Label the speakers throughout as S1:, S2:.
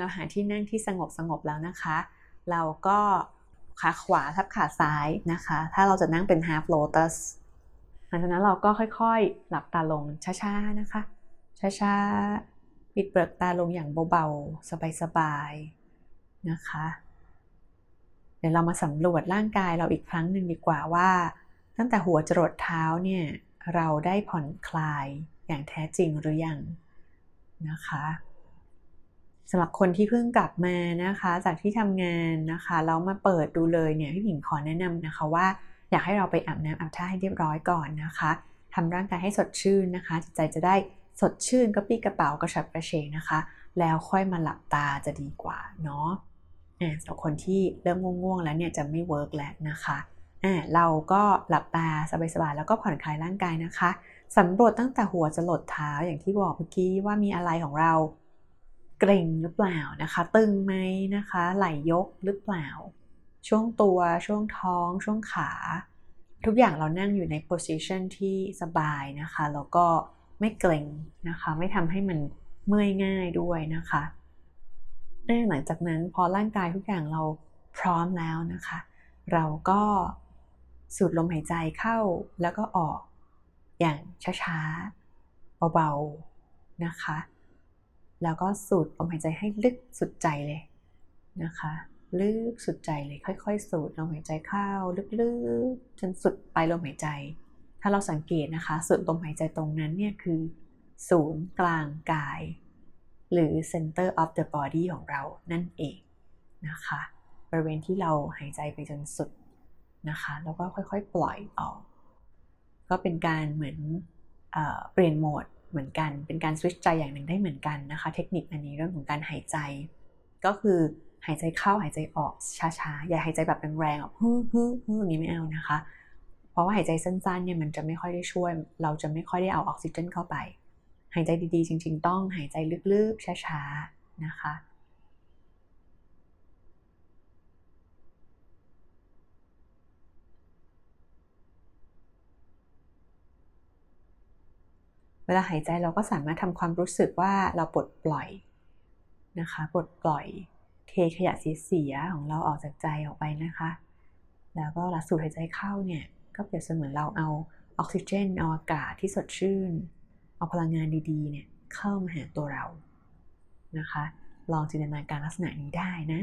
S1: เราหาที่นั่งที่สงบสงบแล้วนะคะ เราก็ขาขวาทับขาซ้ายนะคะ ถ้าเราจะนั่งเป็น half lotus หลังจากนั้นเราก็ค่อยๆ หลับตาลงช้าๆนะคะ ช้าๆ ปิดเปลือกตาลงอย่างเบาๆ สบายๆ นะคะ เดี๋ยวเรามาสำรวจร่างกายเราอีกครั้งหนึ่งดีกว่าว่า ตั้งแต่หัวจรดเท้าเนี่ย เราได้ผ่อนคลายอย่างแท้จริงหรือยังนะคะ สำหรับคนที่เพิ่งกลับมานะคะ จากที่ทำงานนะคะแล้วมาเปิดดูเลยเนี่ยพี่ผิงขอแนะนำนะคะว่าอยากให้เราไปอาบน้ำอาบท่าให้เรียบร้อยก่อนนะคะทำร่างกายให้สดชื่นนะคะ จิตใจจะได้สดชื่นกระปี้กระเป๋ากระฉับกระเฉงนะคะ แล้วค่อยมาหลับตาจะดีกว่าเนาะสำหรับคนที่เริ่มง่วงๆแล้วเนี่ยจะไม่เวิร์กแล้วนะคะอ่าเราก็หลับตาสบายๆแล้วก็ผ่อนคลายร่างกายนะคะสำรวจตั้งแต่หัวจะหลดเท้าอย่างที่บอกเมื่อกี้ว่ามีอะไรของเรา เกร็งหรือเปล่านะคะ ตึงไหมนะคะ ไหลยกหรือเปล่า ช่วงตัวช่วงท้อง ช่วงขา ทุกอย่างเรานั่งอยู่ใน position ที่สบายนะคะ แล้วก็ไม่เกร็งนะคะ ไม่ทำให้มันเมื่อยง่ายด้วยนะคะหลังจากนั้นพอร่างกายทุกอย่างเราพร้อมแล้วนะคะ เราก็สูดลมหายใจเข้าแล้วก็ออกอย่างช้าๆเบาๆนะคะ แล้วก็สูดลมหายใจให้ลึกสุดใจเลยนะคะ ลึกสุดใจเลยค่อยๆ สูดลมหายใจเข้าลึกๆ จนสุดปลายลมหายใจ ถ้าเราสังเกตนะคะ สูดลมหายใจตรงนั้นเนี่ยคือศูนย์กลางกาย หรือ center of the body ของเรานั่นเองนะคะ บริเวณที่เราหายใจไปจนสุดนะคะ แล้วก็ค่อยๆ ปล่อยออก ก็เป็นการเหมือนเอเปลี่ยนโหมด เหมือนกัน เป็นการสวิตช์ใจอย่างหนึ่งได้เหมือนกันนะคะ เทคนิคอันนี้เรื่องของการหายใจ ก็คือหายใจเข้าหายใจออกช้าๆ อย่าหายใจแบบแรงๆแบบฮึ่ฮึ่ฮึ่อย่างนี้ไม่เอานะคะ เพราะว่าหายใจสั้นๆเนี่ยมันจะไม่ค่อยได้ช่วย เราจะไม่ค่อยได้เอาออกซิเจนเข้าไป หายใจดีๆ จริง ๆ ต้องหายใจลึกๆช้าๆนะคะ เวลาหายใจเราก็สามารถทำความรู้สึกว่าเราปลดปล่อยนะคะปลดปล่อยเทขยะเสียของเราออกจากใจออกไปนะคะ แล้วก็ลัสูดหายใจเข้าเนี่ยก็เปรียบเสมือนเราเอาออกซิเจนเอาอากาศที่สดชื่น เอาพลังงานดีๆเนี่ยเข้ามาหาตัวเรานะคะ ลองจินตนาการลักษณะนี้ได้นะ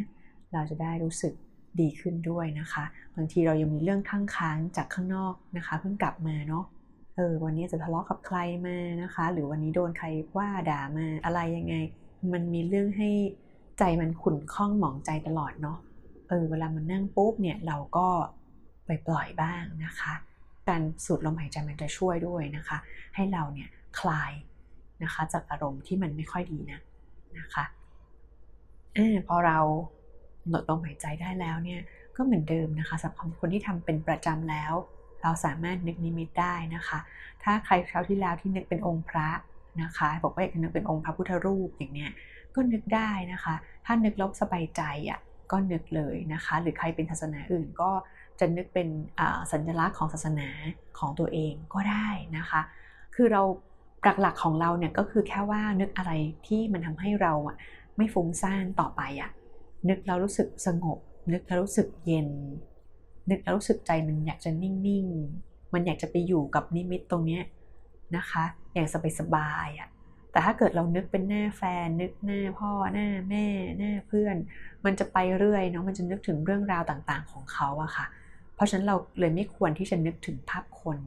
S1: เราจะได้รู้สึกดีขึ้นด้วยนะคะ บางทีเรายังมีเรื่องข้างค้างจากข้างนอกนะคะ เพิ่งกลับมาเนาะ เออวันนี้จะทะเลาะกับใครมานะคะ หรือวันนี้โดนใครว่าด่ามาอะไรยังไง มันมีเรื่องให้ใจมันขุ่นข้องหมองใจตลอดเนาะเออเวลามันนั่งปุ๊บเนี่ยเราก็ไปปล่อยบ้างนะคะ การสูดลมหายใจมันจะช่วยด้วยนะคะ ให้เราเนี่ยคลายนะคะจากอารมณ์ที่มันไม่ค่อยดีนะนะคะอพอเราหลดลมหายใจได้แล้วเนี่ยก็เหมือนเดิมนะคะสำหรับคนที่ทำเป็นประจำแล้ว เราสามารถนึกนิมิตได้นะคะ ถ้าใครคราวที่แล้วที่นึกเป็นองค์พระนะคะบอกว่าอยากนึกเป็นองค์พระพุทธรูปอย่างเนี้ยก็นึกได้นะคะ ถ้านึกล้วสบายใจอะก็นึกเลยนะคะ หรือใครเป็นศาสนาอื่นก็จะนึกเป็นสัญลักษณ์ของศาสนาของตัวเองก็ได้นะคะ คือเราหลักๆของเราเนี่ยก็คือแค่ว่านึกอะไรที่มันทำให้เราอะไม่ฟุ้งซ่านต่อไปอะนึกแล้วรู้สึกสงบ นึกแล้วรู้สึกเย็น นึกแล้วรู้สึกใจมันอยากจะนิ่งๆ มันอยากจะไปอยู่กับนิมิตตรงนี้นะคะ อย่างสบายๆอะแต่ถ้าเกิดเรานึกเป็นหน้าแฟน นึกหน้าพ่อหน้าแม่หน้าเพื่อน มันจะไปเรื่อยเนาะมันจะนึกถึงเรื่องราวต่างๆ ของเขาอะค่ะ เพราะฉะนั้นเราเลยไม่ควรที่จะนึกถึงภาพคน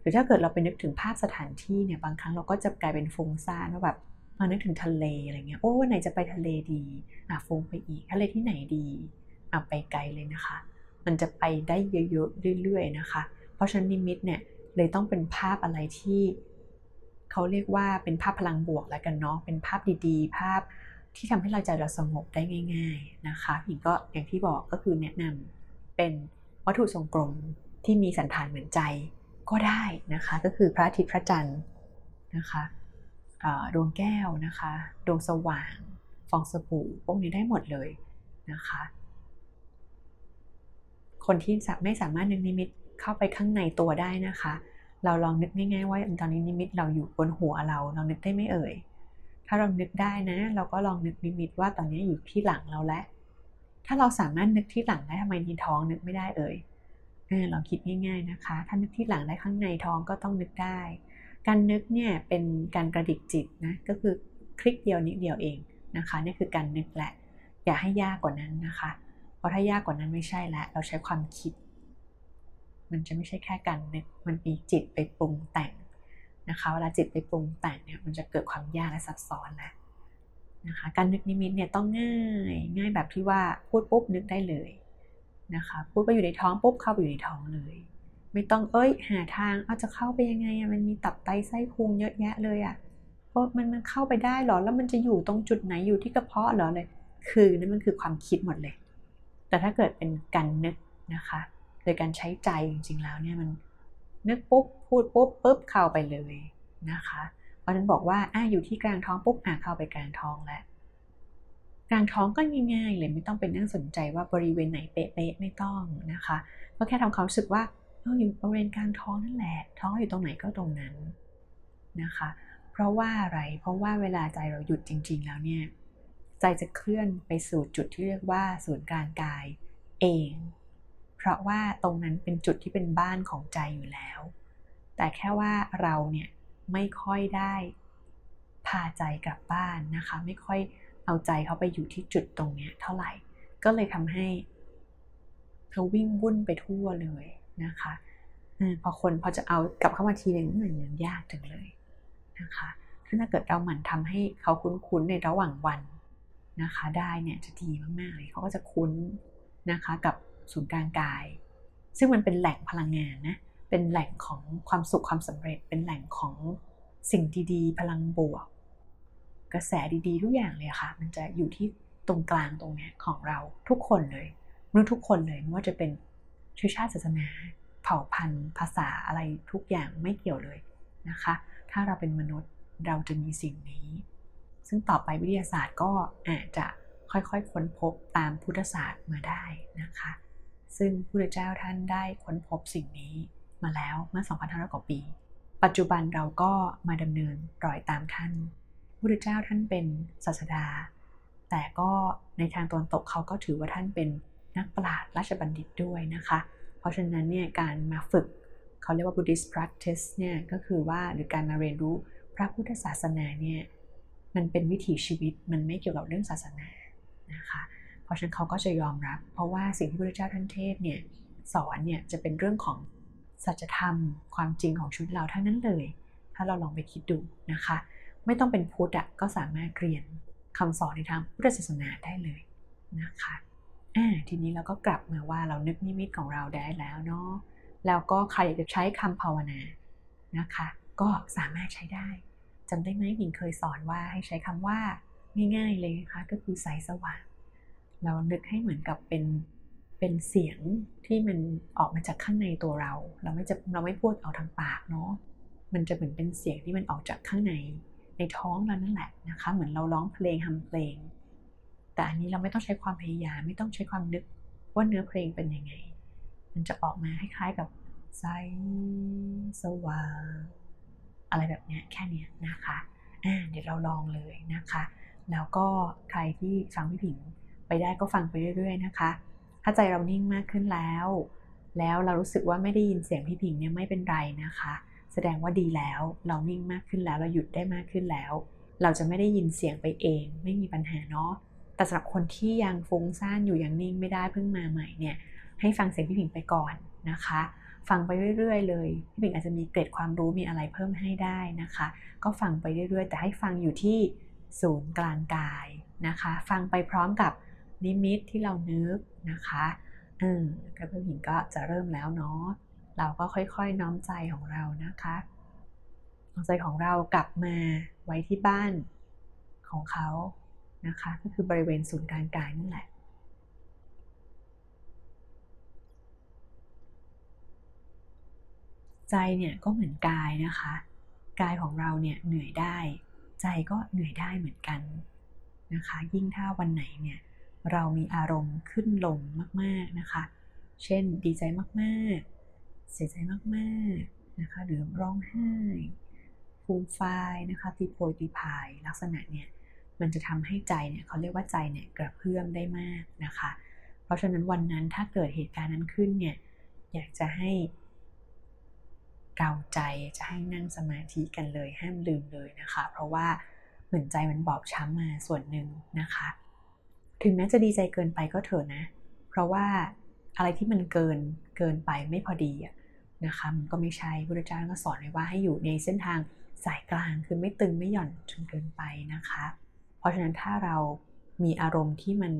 S1: หรือถ้าเกิดเราไปนึกถึงภาพสถานที่เนี่ยบางครั้งเราก็จะกลายเป็นฟุ้งซ่านว่าแบบมานึกถึงทะเลอะไรเงี้ยโอ้วันไหนจะไปทะเลดีอะฟุ้งไปอีกทะเลที่ไหนดีอะไปไกลเลยนะคะ มันจะไปได้เยอะๆเรื่อยๆนะคะ เพราะฉะนั้นนิมิตเนี่ยเลยต้องเป็นภาพอะไรที่เขาเรียกว่าเป็นภาพพลังบวกแล้วกันเนาะเป็นภาพดีๆ ภาพที่ทำให้เราใจเราสงบได้ง่าย ๆนะคะอีกก็อย่างที่บอกก็คือแนะนำเป็นวัตถุทรงกลมที่มีสันฐานเหมือนใจก็ได้นะคะ ก็คือพระอาทิตย์พระจันทร์นะคะดวงแก้วนะคะ ดวงสว่าง ฟองสบู่พวกนี้ได้หมดเลยนะคะ คนที่ไม่สามารถนึกนิมิตเข้าไปข้างในตัวได้นะคะ เราลองนึกง่ายๆว่าตอนนี้นิมิตเราอยู่บนหัวเราเรานึกได้ไม่เอ่ย ถ้าเรานึกได้นะ เราก็ลองนึกนิมิตว่าตอนนี้อยู่ที่หลังเราแล้วถ้าเราสามารถนึกที่หลังได้ทำไมที่ท้องนึกไม่ได้เอ่ยเออเราคิดง่ายๆนะคะ ถ้านึกที่หลังได้ข้างในท้องก็ต้องนึกได้ การนึกเนี่ยเป็นการกระดิกจิตนะก็คือคลิกเดียวนิดเดียวเองนะคะนี่คือการนึกแหละ อย่าให้ยากกว่านั้นนะคะ เพราะถ้ายากกว่านั้นไม่ใช่แล้วเราใช้ความคิด มันจะไม่ใช่แค่การนึกมันมีจิตไปปรุงแต่งนะคะเวลาจิตไปปรุงแต่งเนี่ยมันจะเกิดความยากและซับซ้อนแล้วนะคะการนึกนิมิตเนี่ยต้องง่ายง่ายแบบที่ว่าพูดปุ๊บนึกได้เลยนะคะพูดไปอยู่ในท้องปุ๊บเข้าไปอยู่ในท้องเลย ไม่ต้องเอ้ยหาทางเอาจะเข้าไปยังไงอะมันมีตับไตไส้พุงเยอะแยะเลยอะเพราะมันมันเข้าไปได้หรอแล้วมันจะอยู่ตรงจุดไหนอยู่ที่กระเพาะหรอเลย คือนั่นมันคือความคิดหมดเลย แต่ถ้าเกิดเป็นการนึกนะคะโดยการใช้ใจจริงๆแล้วเนี่ยมันนึกปุ๊บพูดปุ๊บปุ๊บเข้าไปเลยนะคะเพราะฉะนั้นบอกว่าอะอยู่ที่กลางท้องปุ๊บอะเข้าไปกลางท้องแล้วกลางท้องก็ง่ายๆเลยไม่ต้องเป็นนั่งสนใจว่าบริเวณไหนเป๊ะๆไม่ต้องนะคะก็แค่ทำความรู้สึกว่าเราอยู่บริเวณกลางท้องนั่นแหละ ท้องอยู่ตรงไหนก็ตรงนั้นนะคะ เพราะว่าอะไรเพราะว่าเวลาใจเราหยุดจริง ๆ แล้วเนี่ย ใจจะเคลื่อนไปสู่จุดที่เรียกว่าศูนย์กลางกายเอง เพราะว่าตรงนั้นเป็นจุดที่เป็นบ้านของใจอยู่แล้ว แต่แค่ว่าเราเนี่ยไม่ค่อยได้พาใจกลับบ้านนะคะ ไม่ค่อยเอาใจเขาไปอยู่ที่จุดตรงนี้เท่าไหร่ ก็เลยทำให้เขาวิ่งวุ่นไปทั่วเลยนะคะพอคนพอจะเอากลับเข้ามาทีหนึ่งมันยากจังเลยนะคะถ้าเกิดเราหมั่นทำให้เขาคุ้นๆในระหว่างวัน นะคะได้เนี่ยจะดีมากๆเลยเขาก็จะคุ้นนะคะกับศูนย์กลางกาย ซึ่งมันเป็นแหล่งพลังงานนะเป็นแหล่งของความสุขความสำเร็จ เป็นแหล่งของสิ่งดีๆ พลังบวก กระแสดีๆทุกอย่างเลยค่ะ มันจะอยู่ที่ตรงกลางตรงนี้ของเราทุกคนเลยมนุษย์ทุกคนเลยไม่ว่าจะเป็นเชื้อชาติศาสนา เผ่าพันธุ์ ภาษาอะไรทุกอย่างไม่เกี่ยวเลยนะคะ ถ้าเราเป็นมนุษย์เราจะมีสิ่งนี้ ซึ่งต่อไปวิทยาศาสตร์ก็อาจจะค่อยๆ ค้นพบตามพุทธศาสตร์มาได้นะคะ ซึ่งพระเจ้าท่านได้ค้นพบสิ่งนี้มาแล้วเมื่อ 2,500 กว่าปี ปัจจุบันเราก็มาดำเนินรอยตามท่านพระเจ้าท่านเป็นศาสดา แต่ก็ในทางตอนตกเขาก็ถือว่าท่านเป็นนักปราชญ์ราชบัณฑิตด้วยนะคะ เพราะฉะนั้นเนี่ยการมาฝึกเขาเรียกว่า Buddhist practice เนี่ยก็คือว่าหรือการมาเรียนรู้พระพุทธศาสนาเนี่ย มันเป็นวิถีชีวิตมันไม่เกี่ยวกับเรื่องศาสนานะคะเพราะฉะนั้นเขาก็จะยอมรับ เพราะว่าสิ่งที่พระเจ้าท่านเทศเนี่ยสอนเนี่ยจะเป็นเรื่องของสัจธรรมความจริงของชีวิตเราทั้งนั้นเลย ถ้าเราลองไปคิดดูนะคะ ไม่ต้องเป็นพุทธอะก็สามารถเรียนคำสอนในทางพุทธศาสนาได้เลยนะคะทีนี้เราก็กลับมาว่าเรานึกนิมิตของเราได้แล้วเนาะแล้วก็ใครอยากจะใช้คำภาวนานะคะ ก็สามารถใช้ได้ จำได้ไหมหญิงเคยสอนว่าให้ใช้คำว่าง่ายๆเลยนะคะก็คือสายสว่าง เรานึกให้เหมือนกับเป็นเป็นเสียงที่มันออกมาจากข้างในตัวเรา เราไม่จะเราไม่พูดเอาทางปากเนาะมันจะเหมือนเป็นเสียงที่มันออกจากข้างในในท้องเรานั่นแหละนะคะ เหมือนเราร้องเพลงทำเพลง แต่อันนี้เราไม่ต้องใช้ความพยายามไม่ต้องใช้ความนึกว่าเนื้อเพลงเป็นยังไง มันจะออกมาคล้ายๆกับใสสว่าง อะไรแบบนี้แค่นี้นะคะเดี๋ยวเราลองเลยนะคะ แล้วก็ใครที่ฟังพี่ผิงไปได้ก็ฟังไปเรื่อย ๆ นะคะ ถ้าใจเรานิ่งมากขึ้นแล้ว แล้วเรารู้สึกว่าไม่ได้ยินเสียงพี่ผิงเนี่ยไม่เป็นไรนะคะ แสดงว่าดีแล้ว เรานิ่งมากขึ้นแล้ว เราหยุดได้มากขึ้นแล้ว เราจะไม่ได้ยินเสียงไปเอง ไม่มีปัญหาเนาะ แต่สำหรับคนที่ยังฟุ้งซ่านอยู่ยังนิ่งไม่ได้เพิ่งมาใหม่เนี่ย ให้ฟังเสียงพี่ผิงไปก่อนนะคะ ฟังไปเรื่อยๆ เลยพี่ผิงอาจจะมีเกร็ดความรู้มีอะไรเพิ่มให้ได้นะคะ ก็ฟังไปเรื่อยๆ แต่ให้ฟังอยู่ที่ศูนย์กลางกายนะคะ ฟังไปพร้อมกับนิมิตที่เรานึกนะคะอืมกระเพื่อหินก็จะเริ่มแล้วเนาะเราก็ค่อยๆน้อมใจของเรานะคะเอาใจของเรากลับมาไว้ที่บ้านของเขานะคะ ก็คือบริเวณศูนย์กลางกายนั่นแหละ ใจเนี่ยก็เหมือนกายนะคะ กายของเราเนี่ยเหนื่อยได้ ใจก็เหนื่อยได้เหมือนกันนะคะ ยิ่งถ้าวันไหนเนี่ยเรามีอารมณ์ขึ้นลงมากๆนะคะ เช่นดีใจมากๆ เสียใจมากๆนะคะ หรือร้องไห้ฟูมฟายนะคะตีโพยตีพายลักษณะเนี่ยมันจะทำให้ใจเนี่ยเขาเรียกว่าใจเนี่ยกระเพื่อมได้มากนะคะ เพราะฉะนั้นวันนั้นถ้าเกิดเหตุการณ์นั้นขึ้นเนี่ยอยากจะให้ เกาใจจะให้นั่งสมาธิกันเลยห้ามลืมเลยนะคะ เพราะว่าเหมือนใจมันบอบช้ำมาส่วนหนึ่งนะคะ ถึงแม้จะดีใจเกินไปก็เถอะนะ เพราะว่าอะไรที่มันเกินเกินไปไม่พอดีอะนะคะมันก็ไม่ใช่พระเจ้าก็สอนไว้ว่าให้อยู่ในเส้นทางสายกลางคือไม่ตึงไม่หย่อนจนเกินไปนะคะ เพราะฉะนั้นถ้าเรามีอารมณ์ที่มัน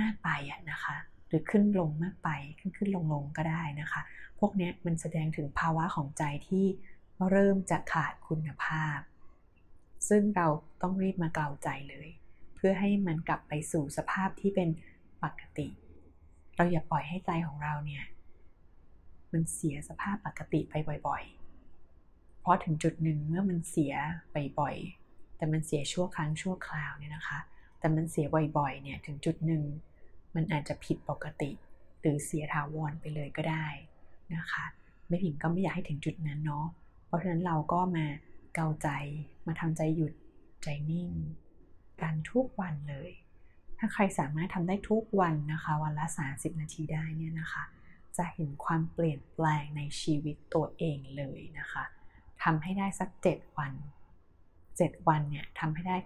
S1: มากไปอะนะคะ รือขึ้นลงมากไปขึ้นขึ้นลงลงก็ได้นะคะ พวกนี้มันแสดงถึงภาวะของใจที่เริ่มจะขาดคุณภาพ ซึ่งเราต้องรีบมาเกลาใจเลย เพื่อให้มันกลับไปสู่สภาพที่เป็นปกติ เราอย่าปล่อยให้ใจของเราเนี่ยมันเสียสภาพปกติไปบ่อยๆ เพราะถึงจุดหนึ่งเมื่อมันเสียไปบ่อยแต่มันเสียชั่วครั้งชั่วคราวเนี่ยนะคะ แต่มันเสียบ่อยๆ เนี่ยถึงจุดหนึ่ง มันอาจจะผิดปกติ หรือเสียถาวรไปเลยก็ได้นะคะ ไม่ผิงก็ไม่อยากให้ถึงจุดนั้นเนาะเพราะฉะนั้นเราก็มาเกาใจมาทำใจหยุดใจนิ่ง กันทุกวันเลย ถ้าใครสามารถทำได้ทุกวันนะคะ วันละ 30 นาทีได้เนี่ยนะคะ จะเห็นความเปลี่ยนแปลงในชีวิตตัวเองเลยนะคะทำให้ได้สัก 7 วัน 7 วันเนี่ยทำให้ได้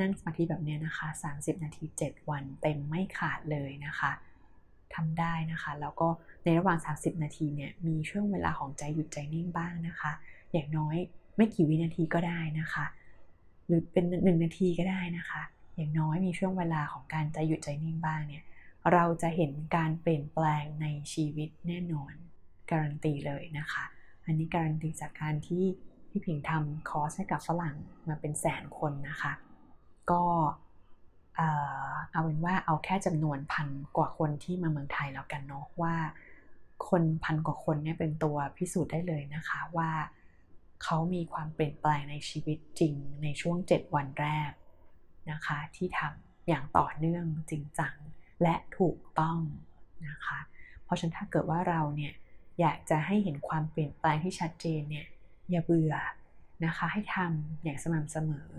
S1: นั่งสมาธิแบบนี้นะคะ 30 นาที 7 วันเต็มไม่ขาดเลยนะคะทำได้นะคะ แล้วก็ในระหว่าง 30 นาทีเนี่ยมีช่วงเวลาของใจหยุดใจนิ่งบ้างนะคะ อย่างน้อยไม่กี่วินาทีก็ได้นะคะ หรือเป็นหนึ่งนาทีก็ได้นะคะ อย่างน้อยมีช่วงเวลาของการใจหยุดใจนิ่งบ้างเนี่ยเราจะเห็นการเปลี่ยนแปลงในชีวิตแน่นอนการันตีเลยนะคะ อันนี้การันตีจากการที่พี่ผิงทำคอร์สให้กับฝรั่งมาเป็นแสนคนนะคะ ก็เอาเป็นว่าเอาแค่จำนวนพันกว่าคนที่มาเมืองไทยแล้วกันเนาะว่า คนพันกว่าคนเนี่ยเป็นตัวพิสูจน์ได้เลยนะคะว่าเขามีความเปลี่ยนแปลงในชีวิตจริงในช่วง 7 วันแรกนะคะ ที่ทำอย่างต่อเนื่องจริงจังและถูกต้องนะคะ เพราะฉะนั้นถ้าเกิดว่าเราเนี่ยอยากจะให้เห็นความเปลี่ยนแปลงที่ชัดเจนเนี่ยอย่าเบื่อนะคะให้ทำอย่างสม่ำเสมอ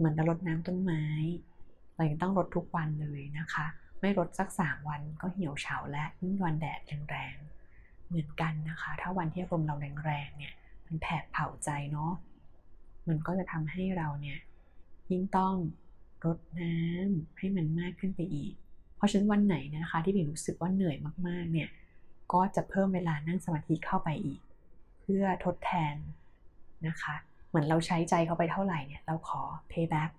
S1: เหมือนเรารดน้ำต้นไม้ เรายังต้องรดทุกวันเลยนะคะ ไม่รดสักสามวันก็เหี่ยวเฉาและยิ่งวันแดดแรงๆเหมือนกันนะคะ ถ้าวันที่อารมณ์เราแรงๆเนี่ยมันแผดเผาใจเนาะมันก็จะทำให้เราเนี่ยยิ่งต้องรดน้ำให้มันมากขึ้นไปอีก เพราะฉะนั้นวันไหนนะคะ ที่บิ่งรู้สึกว่าเหนื่อยมากๆเนี่ยก็จะเพิ่มเวลานั่งสมาธิเข้าไปอีก เพื่อทดแทนนะคะ เหมือนเราใช้ใจเขาไปเท่าไหร่เนี่ยเราขอ payback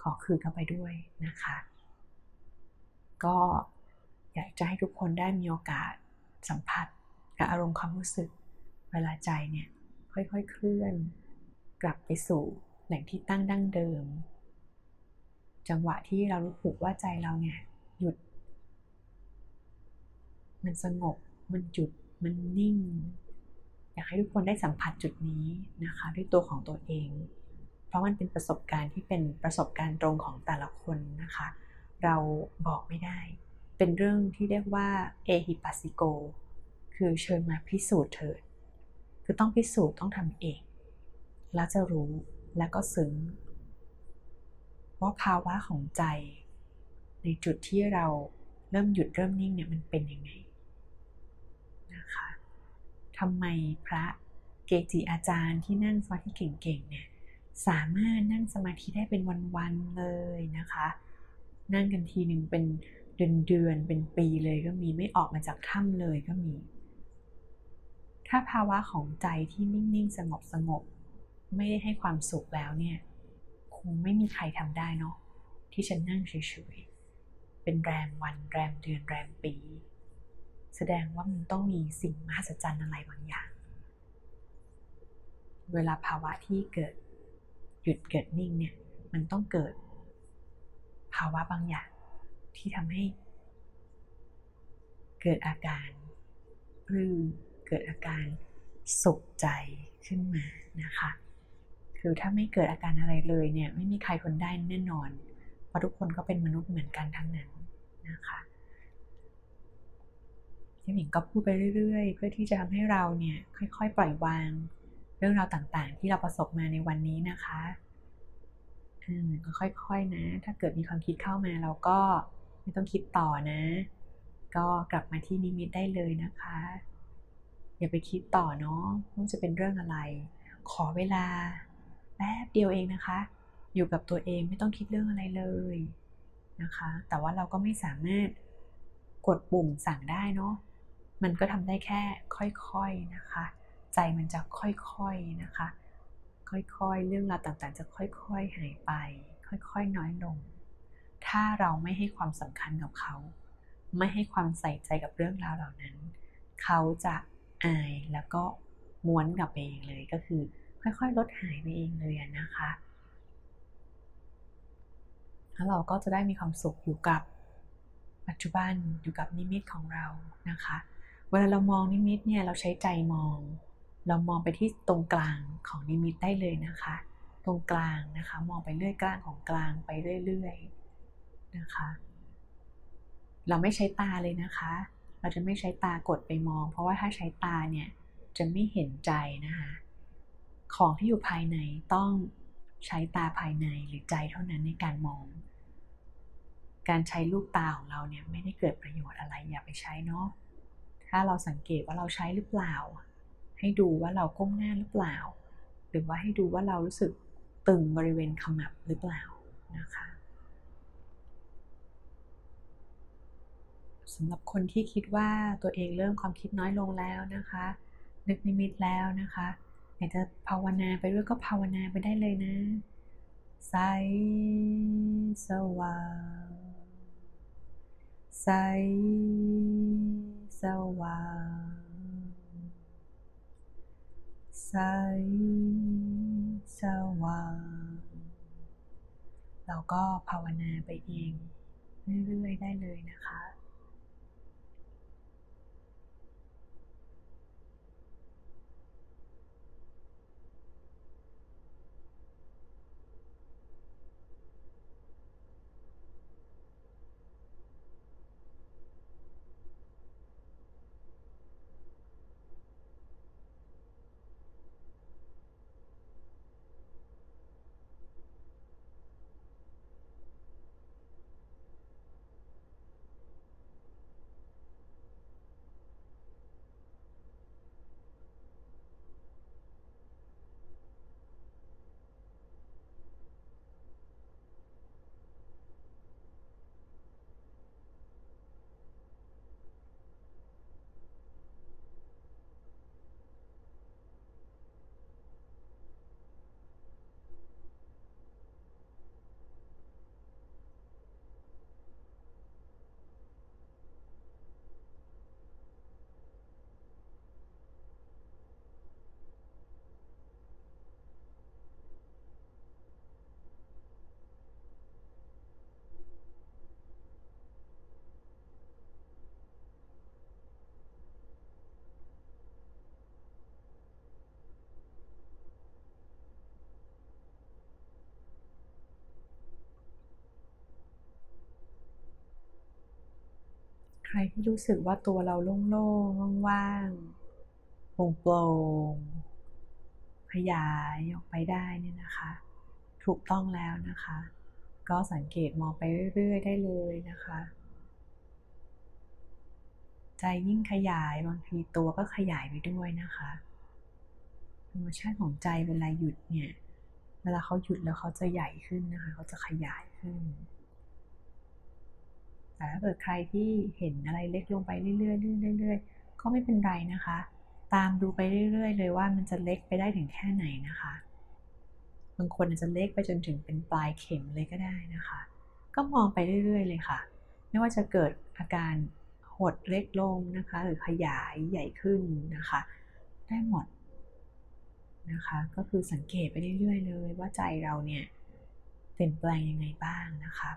S1: ขอคืนเข้าไปด้วยนะคะ ก็อยากจะให้ทุกคนได้มีโอกาสสัมผัสกับอารมณ์ความรู้สึก เวลาใจเนี่ยค่อยๆเคลื่อน กลับไปสู่แหล่งที่ตั้งดั้งเดิม จังหวะที่เรารู้สึกว่าใจเราเนี่ยหยุด มันสงบมันหยุดมันนิ่ง อยากให้ทุกคนได้สัมผัสจุดนี้นะคะด้วยตัวของตัวเอง เพราะมันเป็นประสบการณ์ที่เป็นประสบการณ์ตรงของแต่ละคนนะคะ เราบอกไม่ได้ เป็นเรื่องที่เรียกว่าเอฮิปัสซิโก คือเชิญมาพิสูจน์เถิด คือต้องพิสูจน์ต้องทำเอง แล้วจะรู้แล้วก็ซึ้งว่าภาวะของใจ ในจุดที่เราเริ่มหยุดเริ่มนิ่งเนี่ยมันเป็นยังไง ทำไมพระเกจิอาจารย์ที่นั่งสมาธิเก่งๆเนี่ยสามารถนั่งสมาธิได้เป็นวันๆเลยนะคะ นั่งกันทีหนึ่งเป็นเดือนๆเป็นปีเลยก็มีไม่ออกมาจากถ้ำเลยก็มี ถ้าภาวะของใจที่นิ่งๆ สงบสงบไม่ได้ให้ความสุขแล้วเนี่ยคงไม่มีใครทำได้เนาะที่ฉันนั่งเฉยๆเป็นแรมวันแรมเดือนแรมปี แสดงว่ามันต้องมีสิ่งมหัศจรรย์อะไรบางอย่าง เวลาภาวะที่เกิดหยุดเกิดนิ่งเนี่ย มันต้องเกิด ภาวะบางอย่างที่ทำให้ เกิดอาการปลื้มเกิดอาการสุขใจขึ้นมานะคะ คือถ้าไม่เกิดอาการอะไรเลยเนี่ย ไม่มีใครคนได้แน่นอน เพราะทุกคนก็เป็นมนุษย์เหมือนกันทั้งนั้นนะคะ พี่หมิงก็พูดไปเรื่อยๆ เพื่อที่จะทำให้เราเนี่ยค่อยๆ ปล่อยวาง เรื่องราวต่างๆ ที่เราประสบมาในวันนี้นะคะก็ค่อยๆนะ ถ้าเกิดมีความคิดเข้ามาเราก็ไม่ต้องคิดต่อนะ ก็กลับมาที่นิมิตได้เลยนะคะ อย่าไปคิดต่อเนาะว่าจะเป็นเรื่องอะไร ขอเวลาแป๊บเดียวเองนะคะ อยู่กับตัวเองไม่ต้องคิดเรื่องอะไรเลยนะคะ แต่ว่าเราก็ไม่สามารถกดปุ่มสั่งได้เนาะ มันก็ทำได้แค่ค่อยๆนะคะ ใจมันจะค่อยๆนะคะ ค่อยๆ เรื่องราวต่างๆ จะค่อยๆหายไป ค่อยๆ น้อยลง ถ้าเราไม่ให้ความสำคัญกับเขา ไม่ให้ความใส่ใจกับเรื่องราวเหล่านั้น เขาจะอายแล้วก็ม้วนกลับไปเองเลยก็คือ ค่อยๆ ลดหายไปเองเลยนะคะแล้วเราก็จะได้มีความสุขอยู่กับปัจจุบันอยู่กับนิมิตของเรานะคะ เวลาเรามองนิมิตเนี่ยเราใช้ใจมอง เรามองไปที่ตรงกลางของนิมิตได้เลยนะคะ ตรงกลางนะคะ มองไปเรื่อยกลางของกลางไปเรื่อยๆนะคะ เราไม่ใช้ตาเลยนะคะ เราจะไม่ใช้ตากดไปมอง เพราะว่าถ้าใช้ตาเนี่ยจะไม่เห็นใจนะคะของที่อยู่ภายในต้องใช้ตาภายในหรือใจเท่านั้นในการมอง การใช้ลูกตาของเราเนี่ยไม่ได้เกิดประโยชน์อะไรอย่าไปใช้เนาะ ถ้าเราสังเกตว่าเราใช้หรือเปล่า ให้ดูว่าเราก้มหน้าหรือเปล่า หรือว่าให้ดูว่าเรารู้สึกตึงบริเวณขมับหรือเปล่านะคะสำหรับคนที่คิดว่าตัวเองเริ่มความคิดน้อยลงแล้วนะคะ นึกนิมิตแล้วนะคะอยากจะภาวนาไปด้วยก็ภาวนาไปได้เลยนะใสสว่างใส สว่าง ใสสว่าง เราก็ภาวนาไปเองเรื่อยๆได้เลยนะคะ ใครที่รู้สึกว่าตัวเราโล่งๆ ว่างๆโปร่งๆขยายออกไปได้เนี่ยนะคะ ถูกต้องแล้วนะคะ ก็สังเกตมองไปเรื่อย ๆ ได้เลยนะคะ ใจยิ่งขยายบางทีตัวก็ขยายไปด้วยนะคะธรรมชาติของใจเวลาหยุดเนี่ย เวลาเขาหยุดแล้วเขาจะใหญ่ขึ้นนะคะ เขาจะขยายขึ้น แต่ถ้าเกิดใครที่เห็นอะไรเล็กลงไปเรื่อยๆเรื่อยๆก็ไม่เป็นไรนะคะ ตามดูไปเรื่อย ๆ เลยว่ามันจะเล็กไปได้ถึงแค่ไหนนะคะ บางคนอาจจะเล็กไปจนถึงเป็นปลายเข็มเลยก็ได้นะคะ ก็มองไปเรื่อย ๆ เลยค่ะ ไม่ว่าจะเกิดอาการหดเล็กลงนะคะ หรือขยายใหญ่ขึ้นนะคะ ได้หมดนะคะ ก็คือสังเกตไปเรื่อยๆเลย ว่าใจเราเนี่ยเปลี่ยนแปลงยังไงบ้างนะคะ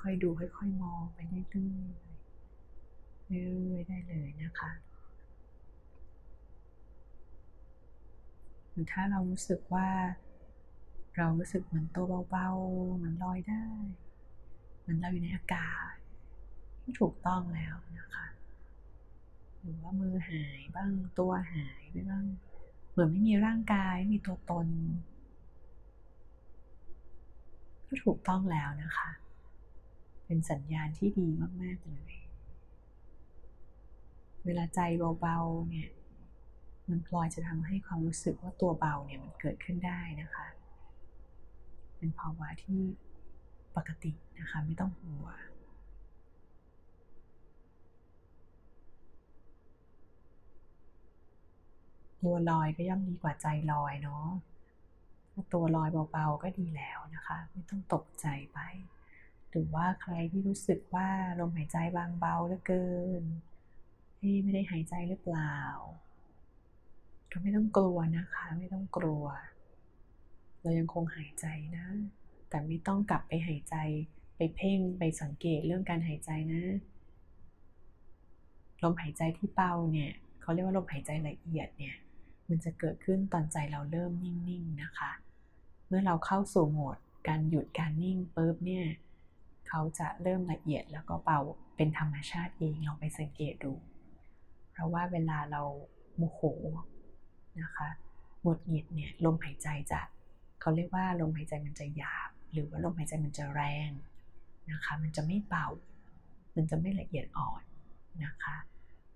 S1: ค่อยๆดูค่อยๆมองไปเรื่อยๆเรื่อยๆได้เลยนะคะหรือถ้าเรารู้สึกว่า เรารู้สึกเหมือนตัวเบาๆเหมือนลอยได้เหมือนเราอยู่ในอากาศที่ถูกต้องแล้วนะคะหรือว่ามือหายบ้างตัวหายไปบ้างเหมือนไม่มีร่างกายไม่มีตัวตนก็ถูกต้องแล้วนะคะ เป็นสัญญาณที่ดีมาก ๆ เลย เวลาใจเบา ๆ เนี่ย มันพลอยจะทำให้ความรู้สึกว่าตัวเบาเนี่ยมันเกิดขึ้นได้นะคะ เป็นภาวะที่ปกตินะคะ ไม่ต้องกลัวตัวลอยก็ย่อมดีกว่าใจลอยเนาะ ตัวลอยเบาๆก็ดีแล้วนะคะ ไม่ต้องตกใจไป หรือว่าใครที่รู้สึกว่าลมหายใจบางเบาเหลือเกินไม่ได้หายใจหรือเปล่า ก็ไม่ต้องกลัวนะคะ ไม่ต้องกลัว เรายังคงหายใจนะ แต่ไม่ต้องกลับไปหายใจไปเพ่งไปสังเกตเรื่องการหายใจนะ ลมหายใจที่เบาเนี่ยเขาเรียกว่าลมหายใจละเอียดเนี่ย มันจะเกิดขึ้นตอนใจเราเริ่มนิ่งๆนะคะ เมื่อเราเข้าสู่โหมดการหยุดการนิ่งปุ๊บเนี่ย เขาจะเริ่มละเอียดแล้วก็เบาเป็นธรรมชาติเองลองไปสังเกตดู เพราะว่าเวลาเราโมโหนะคะหมดหงิดเนี่ยลมหายใจจะเขาเรียกว่าลมหายใจมันจะหยาบ หรือว่าลมหายใจมันจะแรงนะคะมันจะไม่เบา มันจะไม่ละเอียดอ่อนนะคะ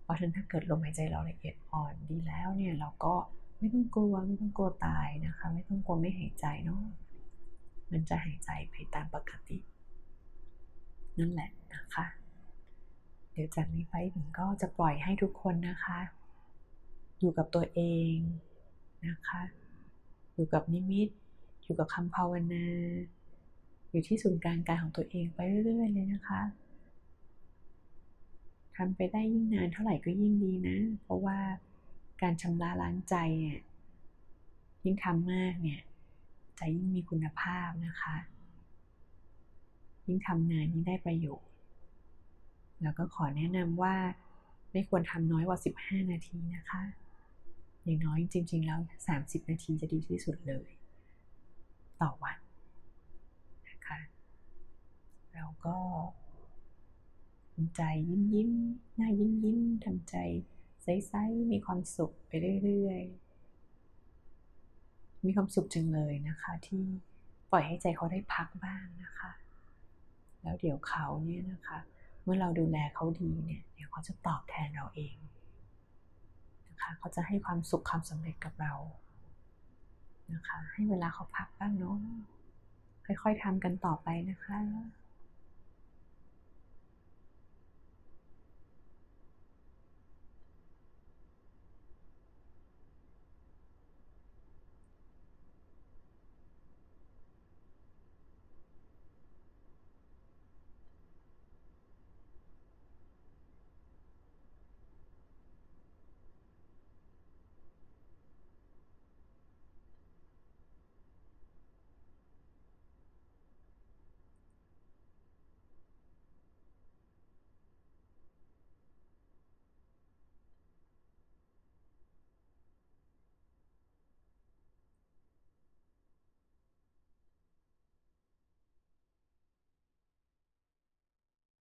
S1: เพราะฉะนั้นถ้าเกิดลมหายใจเราละเอียดอ่อนดีแล้วเนี่ยเราก็ไม่ต้องกลัวไม่ต้องกลัวตายนะคะ ไม่ต้องกลัวไม่หายใจเนาะมันจะหายใจไปตามปกติ นั่นแหละนะคะ เดี๋ยวจากนี้ไปถึงก็จะปล่อยให้ทุกคนนะคะ อยู่กับตัวเองนะคะ อยู่กับนิมิต อยู่กับคำภาวนา อยู่ที่ศูนย์กลางกายของตัวเองไปเรื่อยๆเลยนะคะทำไปได้ยิ่งนานเท่าไหร่ก็ยิ่งดีนะ เพราะว่าการชำระล้างใจเนี่ยยิ่งทำมากเนี่ยใจยิ่งมีคุณภาพนะคะ ยิ่งทำนานยิ่งได้ประโยชน์ แล้วก็ขอแนะนำว่าไม่ควรทำน้อยกว่า 15 นาทีนะคะ อย่างน้อยจริง ๆ แล้ว 30 นาทีจะดีที่สุดเลย ต่อวันนะคะแล้วก็ทำใจยิ้มยิ้มหน้ายิ้มยิ้มทำใจใสๆมีความสุขไปเรื่อยๆ มีความสุขจังเลยนะคะ ที่ปล่อยให้ใจเขาได้พักบ้างนะคะ แล้วเดี๋ยวเขาเนี่ยนะคะ เมื่อเราดูแลเขาดีเนี่ยเดี๋ยวเขาจะตอบแทนเราเองนะคะเขาจะให้ความสุขความสำเร็จกับเรานะคะให้เวลาเขาพักบ้างเนาะค่อยๆทำกันต่อไปนะคะ